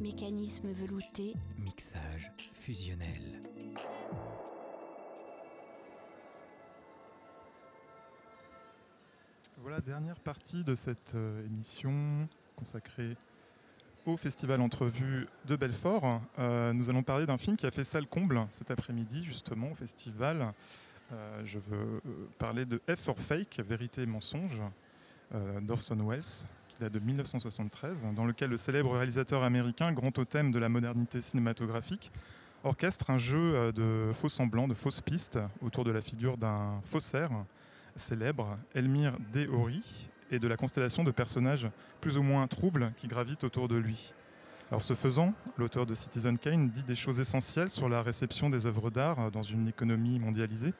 Mécanisme velouté. Mixage fusionnel. Voilà, dernière partie de cette euh, émission consacrée au Festival Entrevue de Belfort. Euh, nous allons parler d'un film qui a fait salle comble cet après-midi, justement, au festival. Euh, je veux parler de F for Fake, Vérité et mensonge, d'Orson Welles, qui de 1973, dans lequel le célèbre réalisateur américain, grand totem de la modernité cinématographique, orchestre un jeu de faux semblants, de fausses pistes autour de la figure d'un faussaire célèbre, Elmire Déhori, et de la constellation de personnages plus ou moins troubles qui gravitent autour de lui. Alors ce faisant, l'auteur de Citizen Kane dit des choses essentielles sur la réception des œuvres d'art dans une économie mondialisée,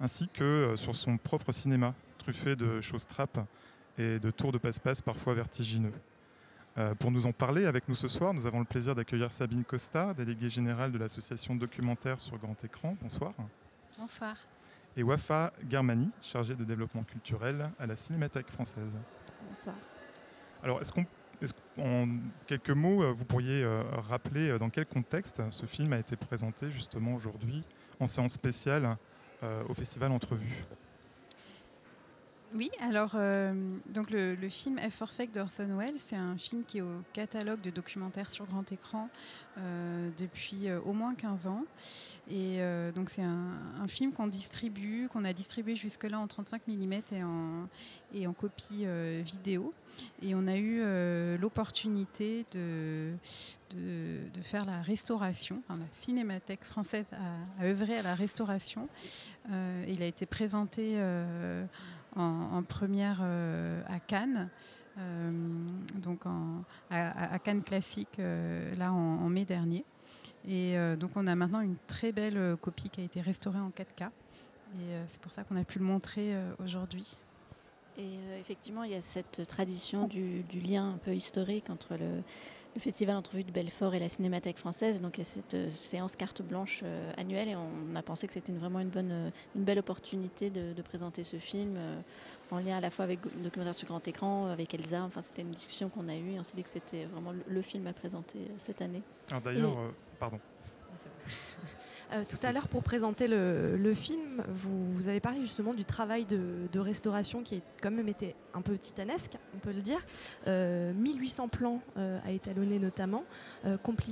ainsi que euh, sur son propre cinéma, truffé de choses trappes et de tours de passe-passe parfois vertigineux. Euh, pour nous en parler avec nous ce soir, nous avons le plaisir d'accueillir Sabine Costa, déléguée générale de l'association Documentaire sur grand écran. Bonsoir. Bonsoir et Wafa Germani, chargée de développement culturel à la Cinémathèque française. Bonsoir. Alors, est-ce qu'en quelques mots, euh, vous pourriez euh, rappeler dans quel contexte ce film a été présenté justement aujourd'hui en séance spéciale au Festival Entrevue? Oui, alors euh, donc le, film F for Fake d'Orson Welles, c'est un film qui est au catalogue de documentaires sur grand écran euh, depuis euh, au moins 15 ans. Et donc c'est un, film qu'on distribue, qu'on a distribué jusque-là en 35 mm et en, et en copie vidéo. Et on a eu l'opportunité de, faire la restauration. la Cinémathèque française a, a, œuvré à la restauration. il a été présenté en, première euh, à Cannes, euh, donc à, Cannes classique, euh, là en, mai dernier. Et donc on a maintenant une très belle copie qui a été restaurée en 4K. Et c'est pour ça qu'on a pu le montrer aujourd'hui. Et effectivement, il y a cette tradition du, lien un peu historique entre le, le Festival Entrevue de Belfort et la Cinémathèque française. Donc il y a cette euh, séance carte blanche euh, annuelle et on a pensé que c'était vraiment une, bonne, euh, une belle opportunité de, présenter ce film en lien à la fois avec le documentaire sur grand écran, avec Elsa. Enfin, c'était une discussion qu'on a eue et on s'est dit que c'était vraiment le, film à présenter cette année. D'ailleurs, pardon. Euh, tout à l'heure, pour présenter le, film, vous, avez parlé justement du travail de, restauration qui a quand même été un peu titanesque, on peut le dire. 1800 euh, plans euh, à étalonner notamment.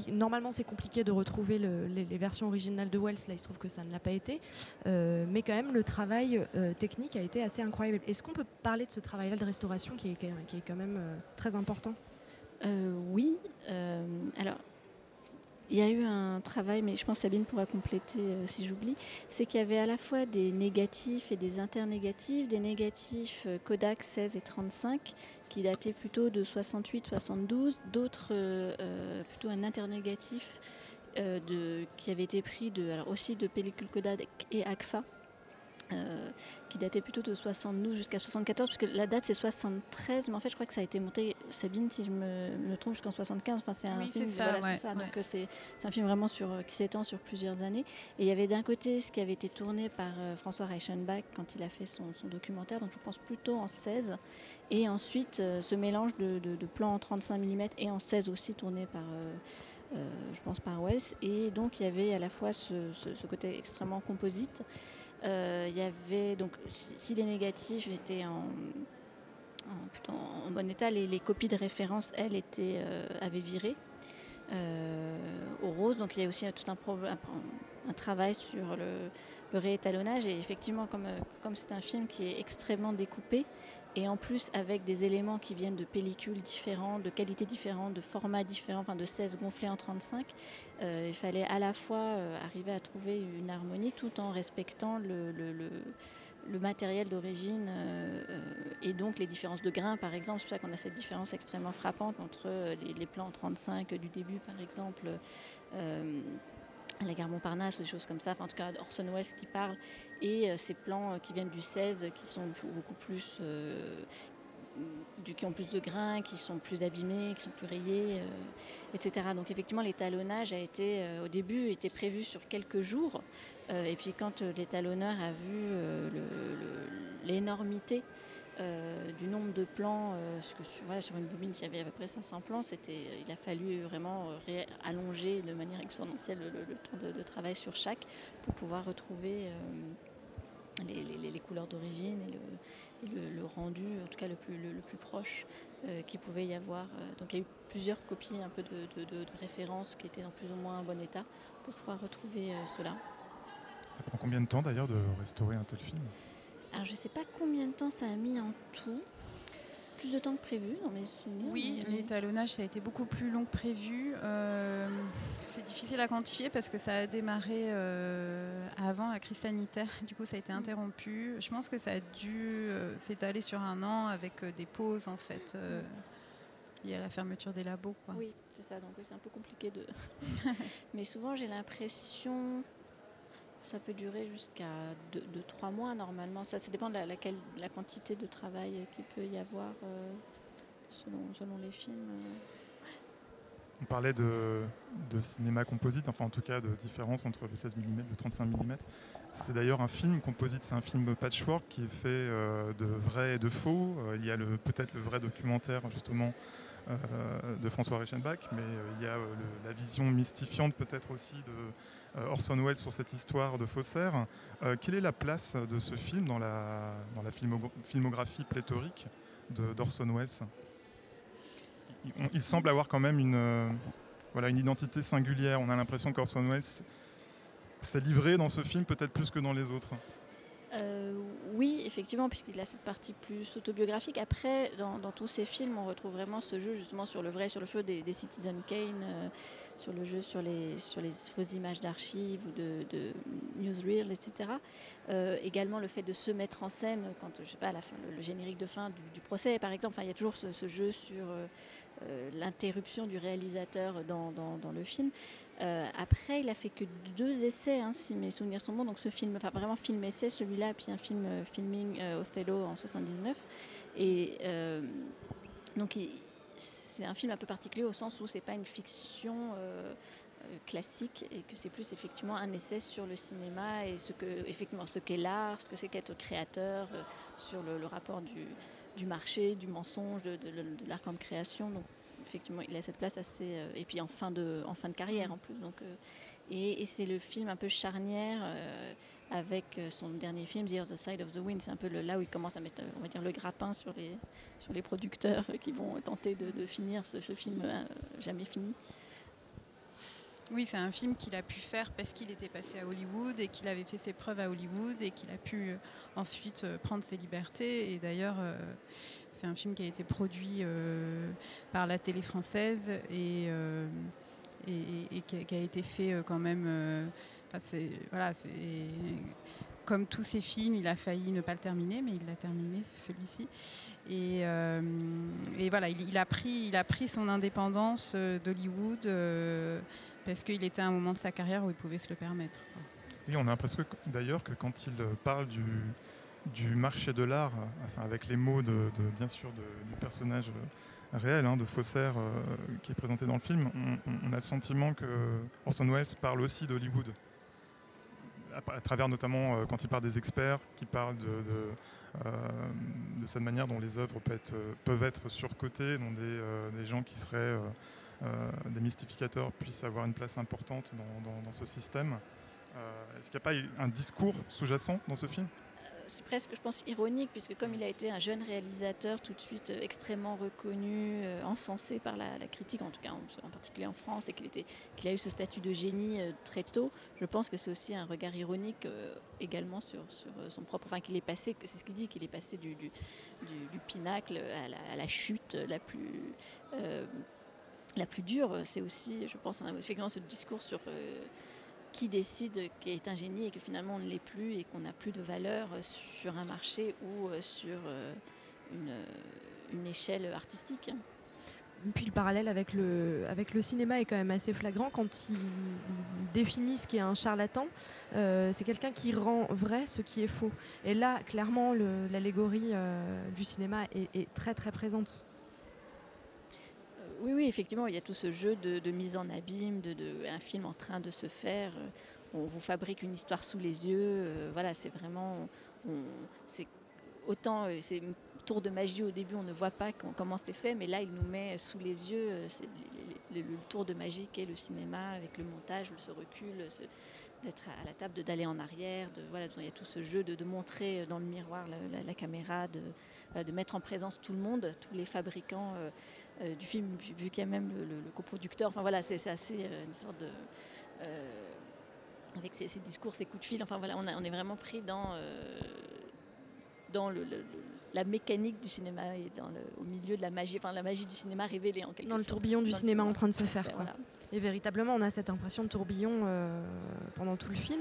normalement, c'est compliqué de retrouver les, versions originales de Wells. Là, il se trouve que ça ne l'a pas été. mais quand même, le travail technique a été assez incroyable. Est-ce qu'on peut parler de ce travail-là de restauration qui est, qui est quand même très important? Oui. alors il y a eu un travail, mais je pense que Sabine pourra compléter euh, si j'oublie, c'est qu'il y avait à la fois des négatifs et des internégatifs, des négatifs euh, Kodak 16 et 35 qui dataient plutôt de 68-72, d'autres euh, plutôt un internégatif qui avait été pris de, aussi de pellicule Kodak et ACFA euh, qui datait plutôt de 72 jusqu'à 74, puisque la date c'est 73, mais en fait je crois que ça a été monté, Sabine, si je me, me trompe, jusqu'en 75. Enfin, c'est un film, ça, Donc euh, c'est un film vraiment sur, euh, qui s'étend sur plusieurs années. Et il y avait d'un côté ce qui avait été tourné par François Reichenbach quand il a fait son, documentaire, donc je pense plutôt en 16, et ensuite ce mélange de, plans en 35 mm et en 16 aussi tourné par. je pense par Wells et donc il y avait à la fois ce, ce côté extrêmement composite euh, il y avait donc si les négatifs étaient en, plutôt en bon état, les, copies de référence, elles, étaient, euh, avaient viré euh, au rose. Donc il y a aussi tout un, un, travail sur le, le, réétalonnage. Et effectivement, comme comme c'est un film qui est extrêmement découpé, et en plus avec des éléments qui viennent de pellicules différentes, de qualités différentes, de formats différents, enfin de 16 gonflés en 35, euh, il fallait à la fois euh, arriver à trouver une harmonie tout en respectant le, matériel d'origine euh, et donc les différences de grains par exemple. C'est pour ça qu'on a cette différence extrêmement frappante entre les, les plans 35 du début par exemple la gare Montparnasse ou des choses comme ça, en tout cas Orson Welles qui parle, et euh, ces plans euh, qui viennent du 16 qui sont beaucoup plus. Euh, qui ont plus de grains, qui sont plus abîmés, qui sont plus rayés, etc. Donc effectivement, l'étalonnage a été, au début, était prévu sur quelques jours. et puis quand l'étalonneur a vu l'énormité du nombre de plans, que sur, une bobine, s'il y avait à peu près 500 plans, il a fallu vraiment allonger de manière exponentielle le, temps de, travail sur chaque pour pouvoir retrouver les, couleurs d'origine et, le, rendu, en tout cas le plus, le, plus proche qu'il pouvait y avoir. Donc il y a eu plusieurs copies un peu de, de, références qui étaient dans plus ou moins un bon état pour pouvoir retrouver cela. Ça prend combien de temps d'ailleurs de restaurer un tel film? Alors je ne sais pas combien de temps ça a mis en tout. Plus de temps que prévu dans mes souvenirs. Oui, l'étalonnage ça a été beaucoup plus long que prévu. Euh, c'est difficile à quantifier parce que ça a démarré euh, avant la crise sanitaire. Du coup, ça a été mm. interrompu. Je pense que ça a dû euh, s'étaler sur un an avec des pauses en fait mm. liées à la fermeture des labos. Oui, c'est ça. Donc c'est un peu compliqué de. Mais souvent, j'ai l'impression ça peut durer jusqu'à 2-3 mois normalement. Ça, ça dépend de la, la quantité de travail qu'il peut y avoir euh, selon, les films. Euh. On parlait de, cinéma composite, enfin en tout cas de différence entre le 16 mm et le 35 mm. C'est d'ailleurs un film composite, c'est un film patchwork qui est fait euh, de vrai et de faux. il y a peut-être le vrai documentaire justement de François Reichenbach, mais il y a la vision mystifiante peut-être aussi de, euh, Orson Welles sur cette histoire de faussaire. Euh, quelle est la place de ce film dans la, filmographie pléthorique d'Orson Welles? Il, semble avoir quand même une, euh, voilà, une identité singulière. On a l'impression qu'Orson Welles s'est livré dans ce film peut-être plus que dans les autres. Oui, effectivement, puisqu'il a cette partie plus autobiographique. Après, dans, tous ces films, on retrouve vraiment ce jeu justement sur le vrai, sur le feu des, Citizen Kane sur le jeu, sur les, sur les fausses images d'archives ou de, de newsreel, etc. Euh, également le fait de se mettre en scène quand, je sais pas, la fin, le, générique de fin du, procès, par exemple. Enfin, il y a toujours ce, jeu sur euh, euh, l'interruption du réalisateur dans, dans, le film. Après, il a fait que deux essais, hein, si mes souvenirs sont bons. Donc, ce film, enfin, vraiment film essai, celui-là, puis un film filming Othello en 79. Et donc, il, c'est un film un peu particulier au sens où c'est pas une fiction euh, euh, classique et que c'est plus effectivement un essai sur le cinéma et ce que effectivement ce qu'est l'art, ce que c'est qu'être créateur, euh, sur le, rapport du, marché, du mensonge, de, l'art comme création. Donc effectivement, il a cette place assez et puis en fin de carrière en plus. Donc et, et c'est le film un peu charnière avec euh, son dernier film, The Other Side of the Wind. C'est un peu là où il commence à mettre on va dire, le grappin sur les, producteurs qui vont tenter de, finir ce, film euh, jamais fini. Oui, c'est un film qu'il a pu faire parce qu'il était passé à Hollywood et qu'il avait fait ses preuves à Hollywood et qu'il a pu euh, ensuite prendre ses libertés. Et d'ailleurs, c'est un film qui a été produit par la télé française et, et, qui, a, été fait quand même voilà, comme tous ses films, il a failli ne pas le terminer, mais il l'a terminé, celui-ci. Et, euh, voilà, il, a pris, il a pris son indépendance euh, d'Hollywood euh, parce qu'il était à un moment de sa carrière où il pouvait se le permettre. Oui, on a l'impression d'ailleurs que quand il parle du, du marché de l'art, avec les mots de, bien sûr du personnage réel hein, de faussaire qui est présenté dans le film, on, a le sentiment que Orson Welles parle aussi d'Hollywood à, travers notamment euh, quand il parle des experts, qui parlent de, euh, cette manière dont les œuvres peuvent être, surcotées, dont des, euh, gens qui seraient des mystificateurs puissent avoir une place importante dans ce système. Est-ce qu'il n'y a pas un discours sous-jacent dans ce film? C'est presque, je pense, ironique, puisque comme il a été un jeune réalisateur tout de suite euh, extrêmement reconnu, euh, encensé par la, critique, en tout cas en, particulier en France, et qu'il a eu ce statut de génie euh, très tôt, je pense que c'est aussi un regard ironique également sur, son propre... Enfin, qu'il est passé, c'est ce qu'il dit, qu'il est passé du, du, du, pinacle à la, chute la plus... la plus dure, c'est aussi, je pense, effectivement ce discours sur qui décide qu'il est un génie et que finalement on ne l'est plus et qu'on n'a plus de valeur sur un marché ou euh, sur euh, une, échelle artistique. Puis le parallèle avec le, cinéma est quand même assez flagrant quand il, définit ce qu'est un charlatan. Euh, c'est quelqu'un qui rend vrai ce qui est faux. Et là, clairement, l'allégorie du cinéma est, est, très très présente oui, oui, effectivement, il y a tout ce jeu de, mise en abîme, de, un film en train de se faire. Euh, on vous fabrique une histoire sous les yeux. Euh, voilà, c'est vraiment, c'est autant, euh, c'est tour de magie au début, on ne voit pas comment c'est fait, mais là, il nous met sous les yeux le, tour de magie qu'est le cinéma avec le montage, ce recul, d'être à la table, d'aller en arrière. Voilà, il y a tout ce jeu de, montrer dans le miroir la, caméra, de, mettre en présence tout le monde, tous les fabricants du film, vu, qu'il y a même le, coproducteur. Enfin voilà, c'est assez une sorte de avec ses, discours, ses coups de fil. Enfin voilà, on, on est vraiment pris dans, dans le, la mécanique du cinéma et dans le, au milieu de la magie, enfin la magie du cinéma révélée en quelque Dans le tourbillon du cinéma en train de se faire. Quoi. Et véritablement, on a cette impression de tourbillon euh, pendant tout le film.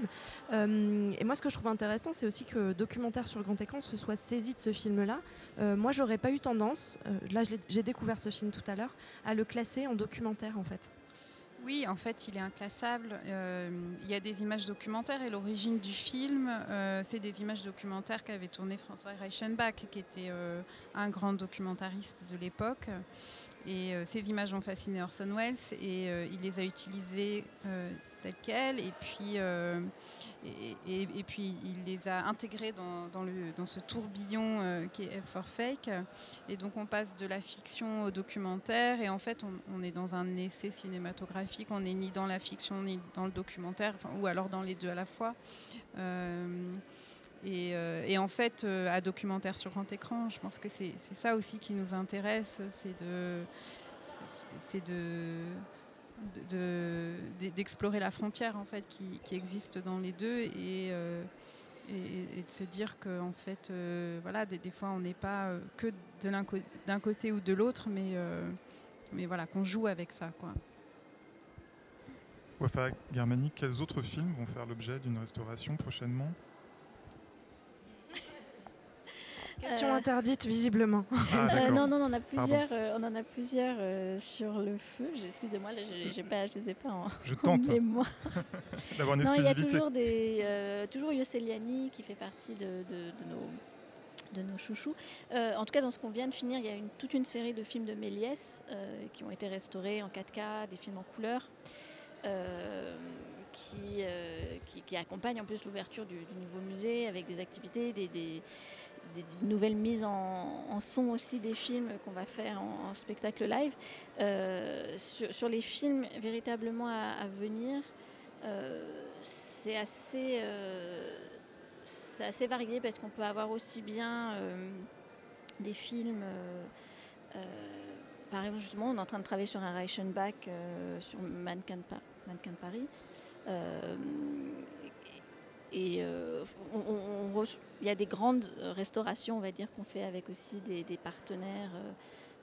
Euh, et moi, ce que je trouve intéressant, c'est aussi que documentaire sur le grand écran se soit saisi de ce film-là. Euh, moi, j'aurais pas eu tendance, là j'ai découvert ce film tout à l'heure, à le classer en documentaire en fait. Oui, en fait, il est inclassable. Euh, il y a des images documentaires et l'origine du film, euh, c'est des images documentaires qu'avait tourné François Reichenbach, qui était euh, un grand documentariste de l'époque. Et ces images ont fasciné Orson Welles et il les a utilisées telles Et puis, euh, et, puis il les a intégrés dans, le, dans ce tourbillon euh, qui est for Fake. Et donc on passe de la fiction au documentaire. Et en fait, on, est dans un essai cinématographique. On n'est ni dans la fiction ni dans le documentaire, ou alors dans les deux à la fois. Euh, et, en fait, à documentaire sur grand écran, je pense que c'est ça aussi qui nous intéresse, c'est de, c'est de, d'explorer la frontière en fait qui, existe dans les deux et, euh, et, de se dire que en fait euh, voilà des, fois on n'est pas euh, que d'un côté ou de l'autre mais mais voilà qu'on joue avec ça quoi. Wafa Germanique, quels autres films vont faire l'objet d'une restauration prochainement? Question euh, interdite, visiblement. Ah, euh, non, non, on en a plusieurs, euh, on en a plusieurs sur le feu. Excusez-moi, là, je ne les ai pas en, je tente d'avoir une non, il y a toujours, des, toujours Yosseliani qui fait partie de, nos de nos chouchous. en tout cas, dans ce qu'on vient de finir, il y a une, toute une série de films de Méliès qui ont été restaurés en 4K, des films en couleur. qui, qui, accompagnent en plus l'ouverture du, nouveau musée avec des activités, des, des nouvelles mises en, son aussi des films qu'on va faire en, spectacle live. Euh, sur, les films véritablement à, venir, euh, c'est assez, euh, assez varié parce qu'on peut avoir aussi bien des films. par exemple, justement, on est en train de travailler sur un Reichenbach sur Mannequin, Mannequin Paris. Et euh, il y a des grandes restaurations, on va dire, qu'on fait avec aussi des, partenaires euh,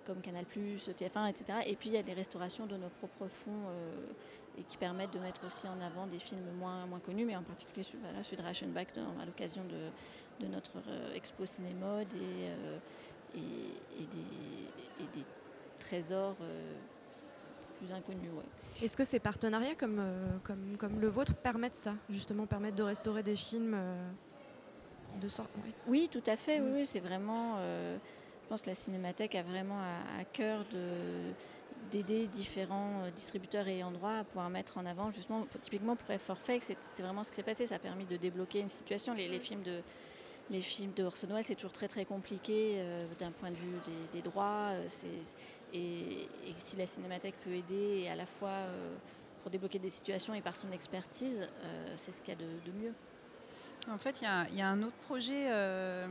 comme Canal+, TF1, etc. Et puis il y a des restaurations de nos propres fonds euh, et qui permettent de mettre aussi en avant des films moins, moins connus, mais en particulier voilà, celui de Reichenbach à l'occasion de, notre expo Cinémode et, et des, trésors inconnus. Est-ce que ces partenariats comme, euh, comme, comme, le vôtre permettent ça, justement, permettent de restaurer des films euh, de sorte Oui, tout à fait. Oui, c'est vraiment. Euh, je pense que la Cinémathèque a vraiment à, cœur de d'aider différents distributeurs et endroits à pouvoir mettre en avant justement typiquement pour F4 Fake c'est vraiment ce qui s'est passé ça a permis de débloquer une situation les, les films de les films de Orson Welles, c'est toujours très très compliqué d'un point de vue des, droits. c'est et, si la cinémathèque peut aider, à la fois euh, pour débloquer des situations et par son expertise, euh, c'est ce qu'il y a de, mieux. En fait, il y, a un autre projet euh,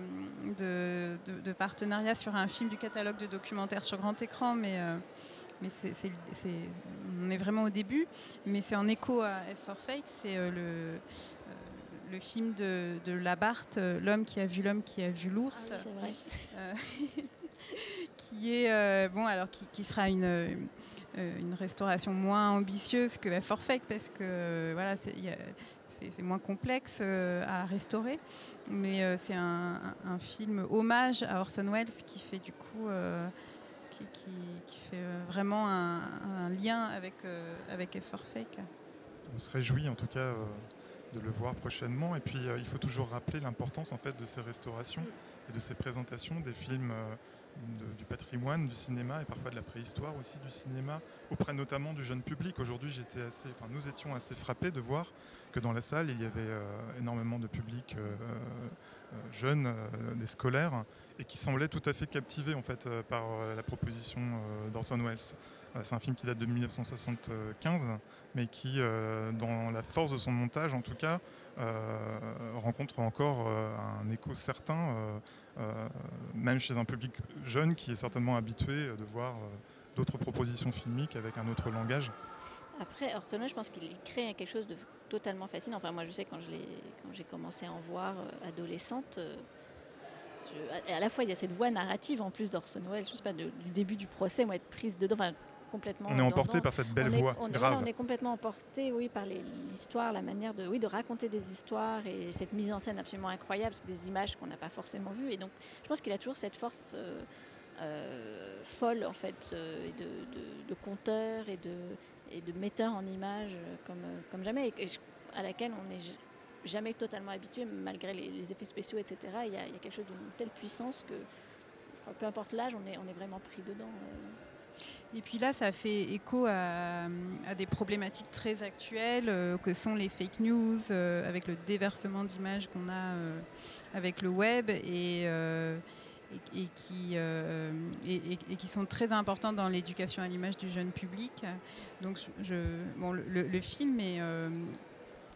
de, partenariat sur un film du catalogue de documentaires sur grand écran, mais, on est vraiment au début. Mais c'est en écho à F for Fake, c'est le, le film de, de Labarthe, L'homme qui a vu l'homme qui a vu l'ours. Ah c'est vrai. qui est euh, bon alors qui, sera une euh, une restauration moins ambitieuse que la Forfait parce que euh, voilà c'est moins complexe à restaurer, mais c'est un, film hommage à Orson Welles qui fait du coup qui, fait vraiment un, lien avec avec Effort Fake. On se réjouit en tout cas de le voir prochainement et puis il faut toujours rappeler l'importance en fait de ces restaurations et de ces présentations des films du patrimoine du cinéma et parfois de la préhistoire aussi du cinéma, auprès notamment du jeune public. Aujourd'hui, j'étais assez, enfin, nous étions assez frappés de voir que dans la salle, il y avait énormément de public jeunes, des scolaires, et qui semblaient tout à fait captivés en fait, par la proposition d'Orson Welles. C'est un film qui date de 1975, mais qui, dans la force de son montage en tout cas, rencontre encore un écho certain euh, même chez un public jeune qui est certainement habitué de voir euh, d'autres propositions filmiques avec un autre langage. Après, Orson Welles, je pense qu'il crée quelque chose de totalement fascinant. Enfin, moi, je sais quand j'ai commencé à en voir euh, adolescente, à la fois il y a cette voix narrative en plus d'Orson Welles, je sais pas, du début du procès, moi être prise dedans, on est emporté par cette belle voix on grave. on est complètement emporté, oui, par l'histoire, la manière de, oui, de raconter des histoires et cette mise en scène absolument incroyable, des images qu'on n'a pas forcément vues. Et donc, je pense qu'il a toujours cette force euh, euh, folle, en fait, euh, de, de, conteur et de, et de metteur en image comme, comme jamais, et, à laquelle on n'est jamais totalement habitué, malgré les, effets spéciaux, etc. Il y, a, il y a quelque chose d'une telle puissance que, peu importe l'âge, on est, on est vraiment pris dedans. Et puis là, ça fait écho à, des problématiques très actuelles euh, que sont les fake news, euh, avec le déversement d'images qu'on a euh, avec le web et, et, qui, et, qui sont très importantes dans l'éducation à l'image du jeune public. Donc, je, bon, le, film est,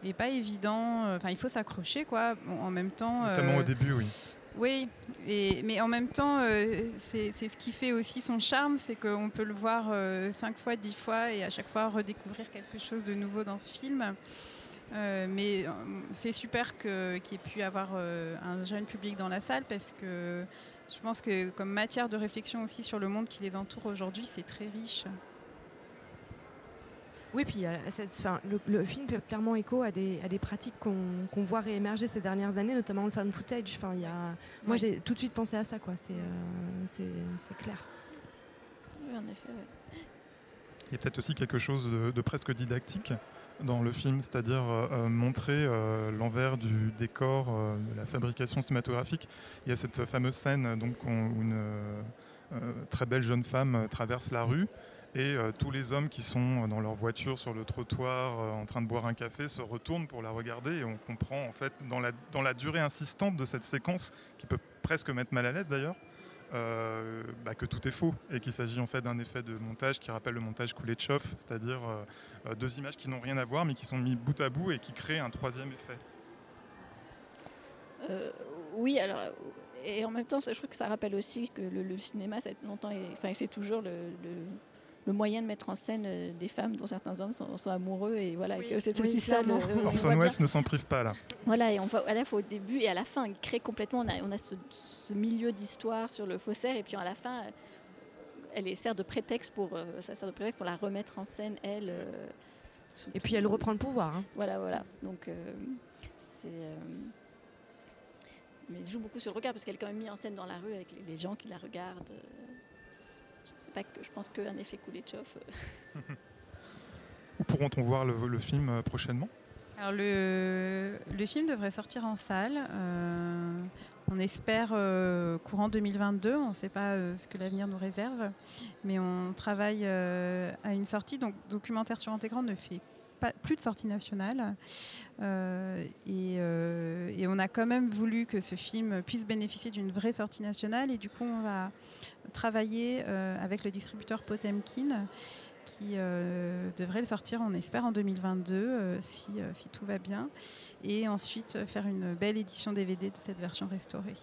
est pas évident. Enfin, il faut s'accrocher, quoi. en même temps. Notamment au début, oui. Oui, et, mais en même temps, euh, c'est ce qui fait aussi son charme, c'est qu'on peut le voir euh, cinq fois, dix fois, et à chaque fois redécouvrir quelque chose de nouveau dans ce film. Euh, mais c'est super qu'il ait pu avoir un jeune public dans la salle parce que je pense que comme matière de réflexion aussi sur le monde qui les entoure aujourd'hui, c'est très riche. Oui, puis euh, le, film fait clairement écho à des, à des pratiques qu'on voit réémerger ces dernières années, notamment le fan footage. Enfin, y a, Moi, j'ai tout de suite pensé à ça, quoi. C'est euh, clair. Oui, en effet, Il y a peut-être aussi quelque chose de, presque didactique dans le film, c'est-à-dire euh, montrer l'envers du décor de la fabrication cinématographique. Il y a cette fameuse scène donc, où une très belle jeune femme traverse la rue et euh, tous les hommes qui sont dans leur voiture sur le trottoir euh, en train de boire un café se retournent pour la regarder. Et on comprend en fait dans la, durée insistante de cette séquence qui peut presque mettre mal à l'aise d'ailleurs euh, bah, que tout est faux. Et qu'il s'agit en fait d'un effet de montage qui rappelle le montage Kuleshov, c'est-à-dire deux images qui n'ont rien à voir mais qui sont mis bout à bout et qui créent un troisième effet. oui, alors et en même temps, je trouve que ça rappelle aussi que le, cinéma, c'est longtemps, enfin, c'est toujours le moyen de mettre en scène euh, des femmes dont certains hommes sont, amoureux et voilà c'est aussi ça Orson Welles ne s'en prive pas là. Voilà et on voit à la fois au début et à la fin il crée complètement on a, on a ce, milieu d'histoire sur le faussaire et puis à la fin elle sert de prétexte pour euh, ça sert de prétexte pour la remettre en scène elle euh, et puis elle reprend le pouvoir hein. voilà voilà. Donc c'est mais elle joue beaucoup sur le regard parce qu'elle est quand même mise en scène dans la rue avec les, les gens qui la regardent pas que je pense qu'un effet chauffe. Où pourront-on voir le, film euh, prochainement? Alors le, le, film devrait sortir en salle. Euh, on espère euh, courant 2022. On ne sait pas ce que l'avenir nous réserve, mais on travaille à une sortie. Donc documentaire sur Intégrant ne fait pas, plus de sortie nationale. et, et, on a quand même voulu que ce film puisse bénéficier d'une vraie sortie nationale. Et du coup, on va travailler euh, avec le distributeur Potemkin qui euh, devrait le sortir, on espère, en 2022, euh, si, si, tout va bien. Et ensuite, faire une belle édition DVD de cette version restaurée.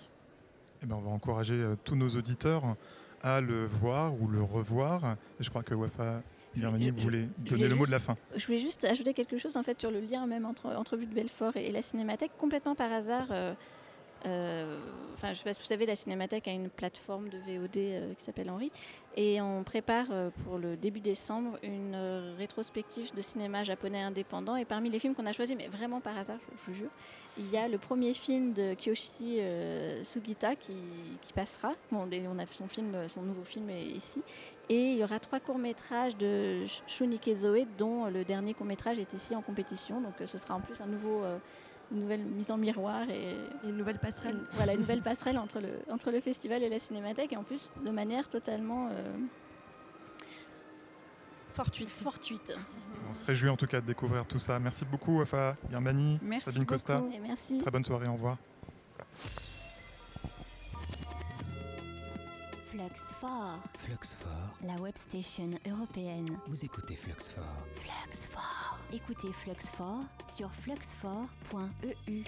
Eh ben, on va encourager tous nos auditeurs à le voir ou le revoir. Je crois que Wafa Birmanie voulait donner le mot de la fin. Je voulais juste ajouter quelque chose en fait sur le lien même entre Entrevue de Belfort et, la Cinémathèque. Complètement par hasard, euh, enfin, je ne sais pas si vous savez, la Cinémathèque a une plateforme de VOD euh, qui s'appelle Henri. Et on prépare euh, pour le début décembre une rétrospective de cinéma japonais indépendant. Et parmi les films qu'on a choisis, mais vraiment par hasard, je, vous jure, il y a le premier film de Kiyoshi Sugita qui, passera. Bon, on a son, film, son nouveau film est ici. Et il y aura trois courts-métrages de Shunike Zoe, dont le dernier court-métrage est ici en compétition. Donc ce sera en plus un nouveau une nouvelle mise en miroir et une nouvelle passerelle. Une, voilà, une nouvelle passerelle entre le, entre le festival et la cinémathèque, et en plus de manière totalement euh, fortuite. fortuite. On se réjouit en tout cas de découvrir tout ça. Merci beaucoup, Wafa Yermani, Sabine Costa. beaucoup. Et merci. Très bonne soirée, au revoir. Fluxfort, Fluxfort, la web station européenne. vous écoutez Fluxfort. Fluxfort. Écoutez Fluxfort sur fluxfort.eu.